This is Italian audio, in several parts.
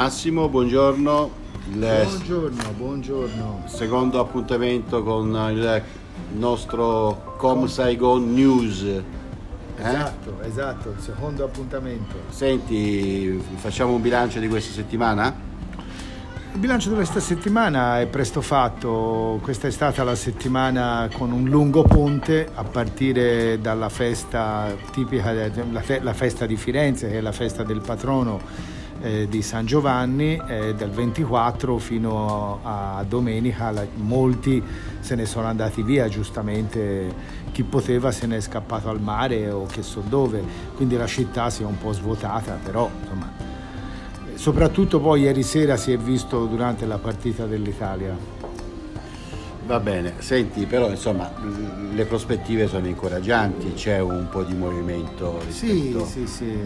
Massimo, buongiorno. Il buongiorno, buongiorno. Secondo appuntamento con il nostro Com Saigon News. Eh? Esatto, esatto, il secondo appuntamento. Senti, facciamo un bilancio di questa settimana? Il bilancio di questa settimana è presto fatto, questa è stata la settimana con un lungo ponte a partire dalla festa tipica, la festa di Firenze che è la festa del patrono eh, di San Giovanni, eh, dal 24 fino a domenica la, molti se ne sono andati via, giustamente chi poteva se ne è scappato al mare o che so dove, quindi la città si è un po' svuotata, però insomma soprattutto poi ieri sera si è visto durante la partita dell'Italia. Va bene, senti però insomma le prospettive sono incoraggianti, c'è un po' di movimento. Rispetto... Sì, sì, sì,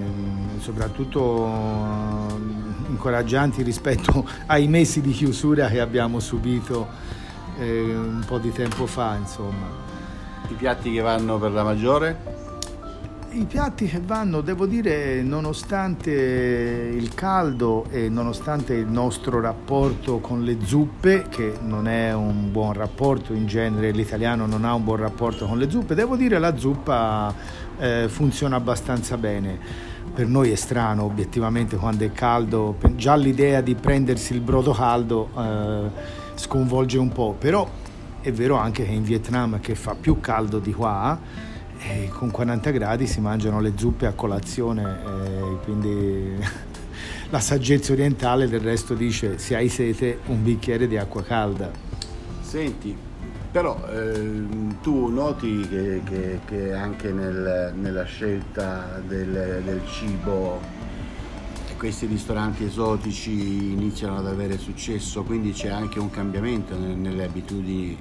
soprattutto eh, incoraggianti rispetto ai mesi di chiusura che abbiamo subito eh, un po' di tempo fa insomma. I piatti che vanno per la maggiore? I piatti che vanno, devo dire, nonostante il caldo e nonostante il nostro rapporto con le zuppe, che non è un buon rapporto, in genere l'italiano non ha un buon rapporto con le zuppe, devo dire la zuppa eh, funziona abbastanza bene. Per noi è strano, obiettivamente, quando è caldo, già l'idea di prendersi il brodo caldo eh, sconvolge un po', però è vero anche che in Vietnam, che fa più caldo di qua, e con 40 gradi si mangiano le zuppe a colazione, quindi la saggezza orientale del resto dice se hai sete un bicchiere di acqua calda. Senti, però eh, tu noti che, che, che anche nel, nella scelta del, del cibo questi ristoranti esotici iniziano ad avere successo, quindi c'è anche un cambiamento nelle abitudini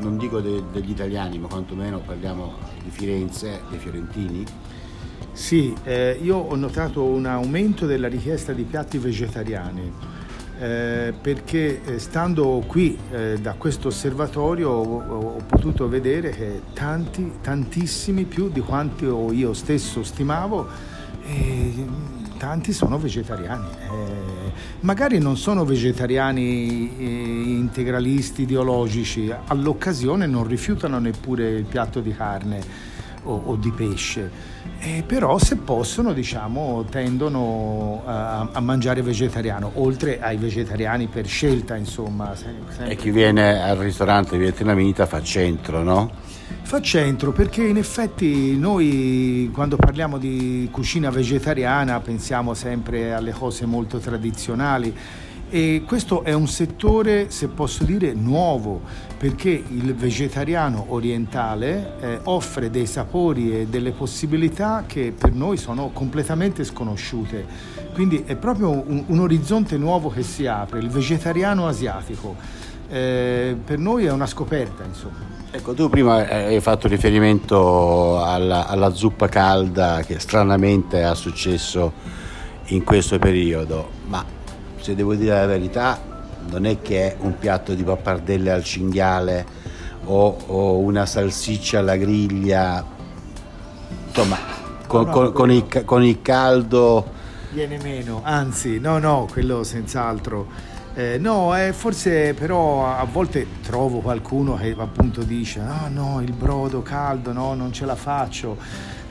non dico de, degli italiani, ma quantomeno parliamo di Firenze, dei fiorentini? Sì, eh, io ho notato un aumento della richiesta di piatti vegetariani. Eh, perché eh, stando qui eh, da questo osservatorio ho, ho, potuto vedere che tanti, tantissimi più di quanto io stesso stimavo, eh, tanti sono vegetariani. Eh, magari non sono vegetariani eh, integralisti ideologici, all'occasione non rifiutano neppure il piatto di carne o, o di pesce, eh, però se possono diciamo tendono a, a, mangiare vegetariano, oltre ai vegetariani per scelta insomma. Sempre. E chi viene al ristorante vietnamita fa centro, no? Fa centro perché in effetti noi quando parliamo di cucina vegetariana pensiamo sempre alle cose molto tradizionali e questo è un settore, se posso dire, nuovo perché il vegetariano orientale eh, offre dei sapori e delle possibilità che per noi sono completamente sconosciute. Quindi è proprio un, un orizzonte nuovo che si apre, il vegetariano asiatico. Eh, per noi è una scoperta, insomma. Ecco, tu prima hai fatto riferimento alla, alla, zuppa calda che stranamente ha successo in questo periodo, ma se devo dire la verità non è che è un piatto di pappardelle al cinghiale o, o una salsiccia alla griglia, insomma, con, no, con, con, il, con il caldo... Viene meno, anzi, no, no, quello senz'altro eh, no, eh, forse però a volte trovo qualcuno che appunto dice no, no, il brodo caldo, no, non ce la faccio.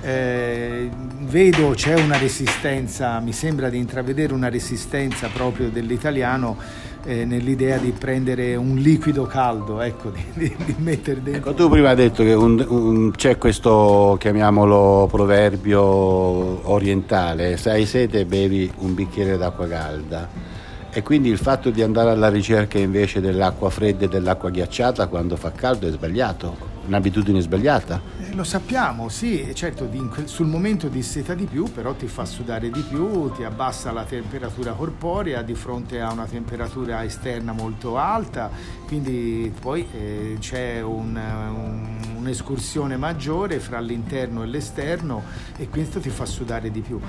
Eh, vedo c'è una resistenza, mi sembra di intravedere una resistenza proprio dell'italiano eh, nell'idea di prendere un liquido caldo, ecco, di, di, di mettere dentro. Ecco, tu prima hai detto che un, un, c'è questo, chiamiamolo, proverbio orientale, se hai sete bevi un bicchiere d'acqua calda e quindi il fatto di andare alla ricerca invece dell'acqua fredda e dell'acqua ghiacciata quando fa caldo è sbagliato, un'abitudine sbagliata. Eh, lo sappiamo, sì, certo sul momento di seta di più, però ti fa sudare di più, ti abbassa la temperatura corporea di fronte a una temperatura esterna molto alta, quindi poi eh, c'è un, un, un'escursione maggiore fra l'interno e l'esterno e questo ti fa sudare di più.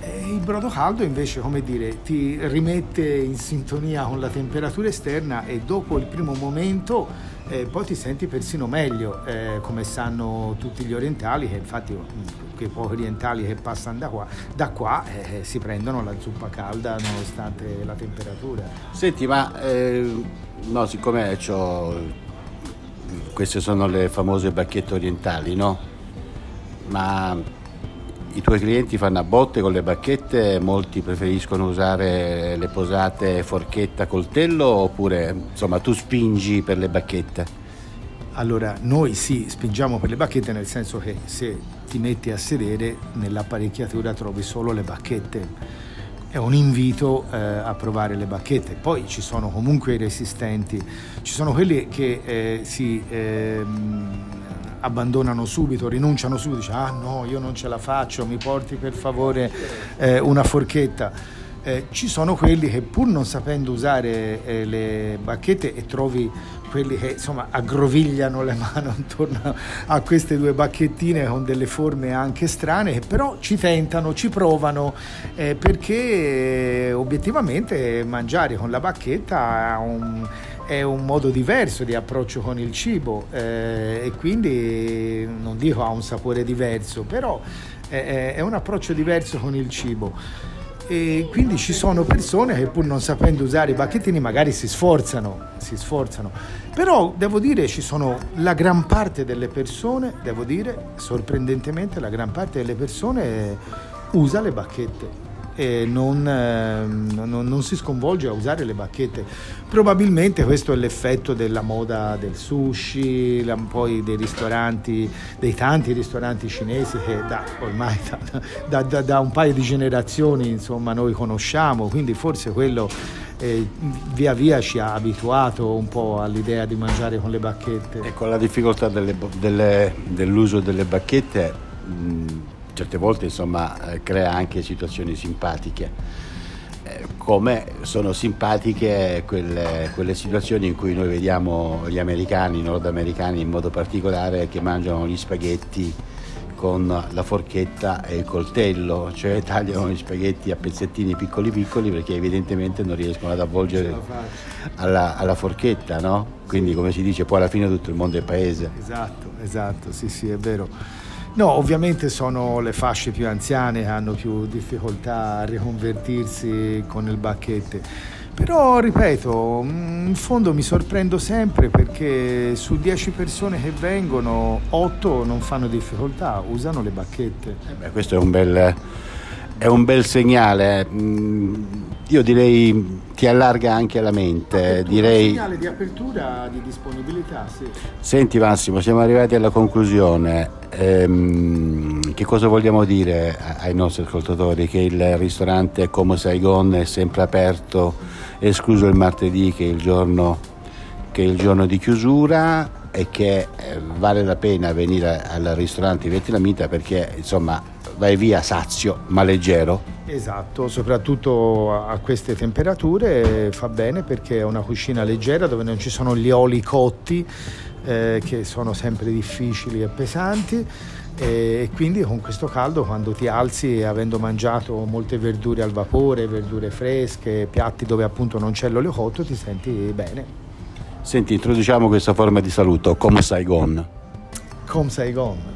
Il brodo caldo invece, come dire, ti rimette in sintonia con la temperatura esterna e dopo il primo momento eh, poi ti senti persino meglio, eh, come sanno tutti gli orientali, che infatti mm, quei pochi orientali che passano da qua, da qua eh, si prendono la zuppa calda nonostante la temperatura. Senti, ma eh, no, siccome ho queste sono le famose bacchette orientali, no? Ma i tuoi clienti fanno a botte con le bacchette, molti preferiscono usare le posate forchetta, coltello oppure insomma tu spingi per le bacchette? Allora, noi sì, spingiamo per le bacchette nel senso che se ti metti a sedere nell'apparecchiatura trovi solo le bacchette. È un invito eh, a provare le bacchette. Poi ci sono comunque i resistenti, ci sono quelli che eh, si... Ehm, abbandonano subito, rinunciano subito, dice ah no, io non ce la faccio, mi porti per favore eh, una forchetta. Eh, ci sono quelli che pur non sapendo usare eh, le bacchette e trovi quelli che insomma aggrovigliano le mani intorno a queste due bacchettine con delle forme anche strane, che però ci tentano, ci provano, eh, perché obiettivamente mangiare con la bacchetta ha un è un modo diverso di approccio con il cibo eh, e quindi non dico ha un sapore diverso, però è, è un approccio diverso con il cibo e quindi ci sono persone che pur non sapendo usare i bacchettini magari si sforzano, si sforzano. Però devo dire ci sono la gran parte delle persone, devo dire sorprendentemente la gran parte delle persone usa le bacchette e non, eh, non, non, si sconvolge a usare le bacchette. Probabilmente questo è l'effetto della moda del sushi, la, poi dei ristoranti, dei tanti ristoranti cinesi che da, ormai da, da, da, un paio di generazioni insomma, noi conosciamo, quindi forse quello eh, via via ci ha abituato un po' all'idea di mangiare con le bacchette. E con la difficoltà delle, delle, dell'uso delle bacchette... Certe volte insomma, eh, crea anche situazioni simpatiche eh, come sono simpatiche quelle, quelle, situazioni in cui noi vediamo gli americani, i nordamericani in modo particolare, che mangiano gli spaghetti con la forchetta e il coltello, cioè tagliano gli spaghetti a pezzettini piccoli piccoli perché evidentemente non riescono ad avvolgere alla, alla forchetta, no? Quindi come si dice poi alla fine tutto il mondo è paese. Esatto, esatto, sì sì è vero. No, ovviamente sono le fasce più anziane che hanno più difficoltà a riconvertirsi con il bacchette. Però, ripeto, in fondo mi sorprendo sempre perché su 10 persone che vengono, 8 non fanno difficoltà, usano le bacchette. Eh beh, questo è un bel, è un bel segnale. Mm, io direi ti allarga anche la mente. Direi... segnale di apertura, di disponibilità, sì. Senti Massimo, siamo arrivati alla conclusione. Ehm, che cosa vogliamo dire ai nostri ascoltatori? Che il ristorante Como Saigon è sempre aperto, escluso il martedì che è il giorno, che è il giorno di chiusura e che eh, vale la pena venire al ristorante Vietnamita perché insomma vai via sazio ma leggero. Esatto, soprattutto a queste temperature fa bene perché è una cucina leggera dove non ci sono gli oli cotti eh, che sono sempre difficili e pesanti e quindi con questo caldo quando ti alzi avendo mangiato molte verdure al vapore, verdure fresche, piatti dove appunto non c'è l'olio cotto ti senti bene. Senti, introduciamo questa forma di saluto, come Saigon. Come Saigon.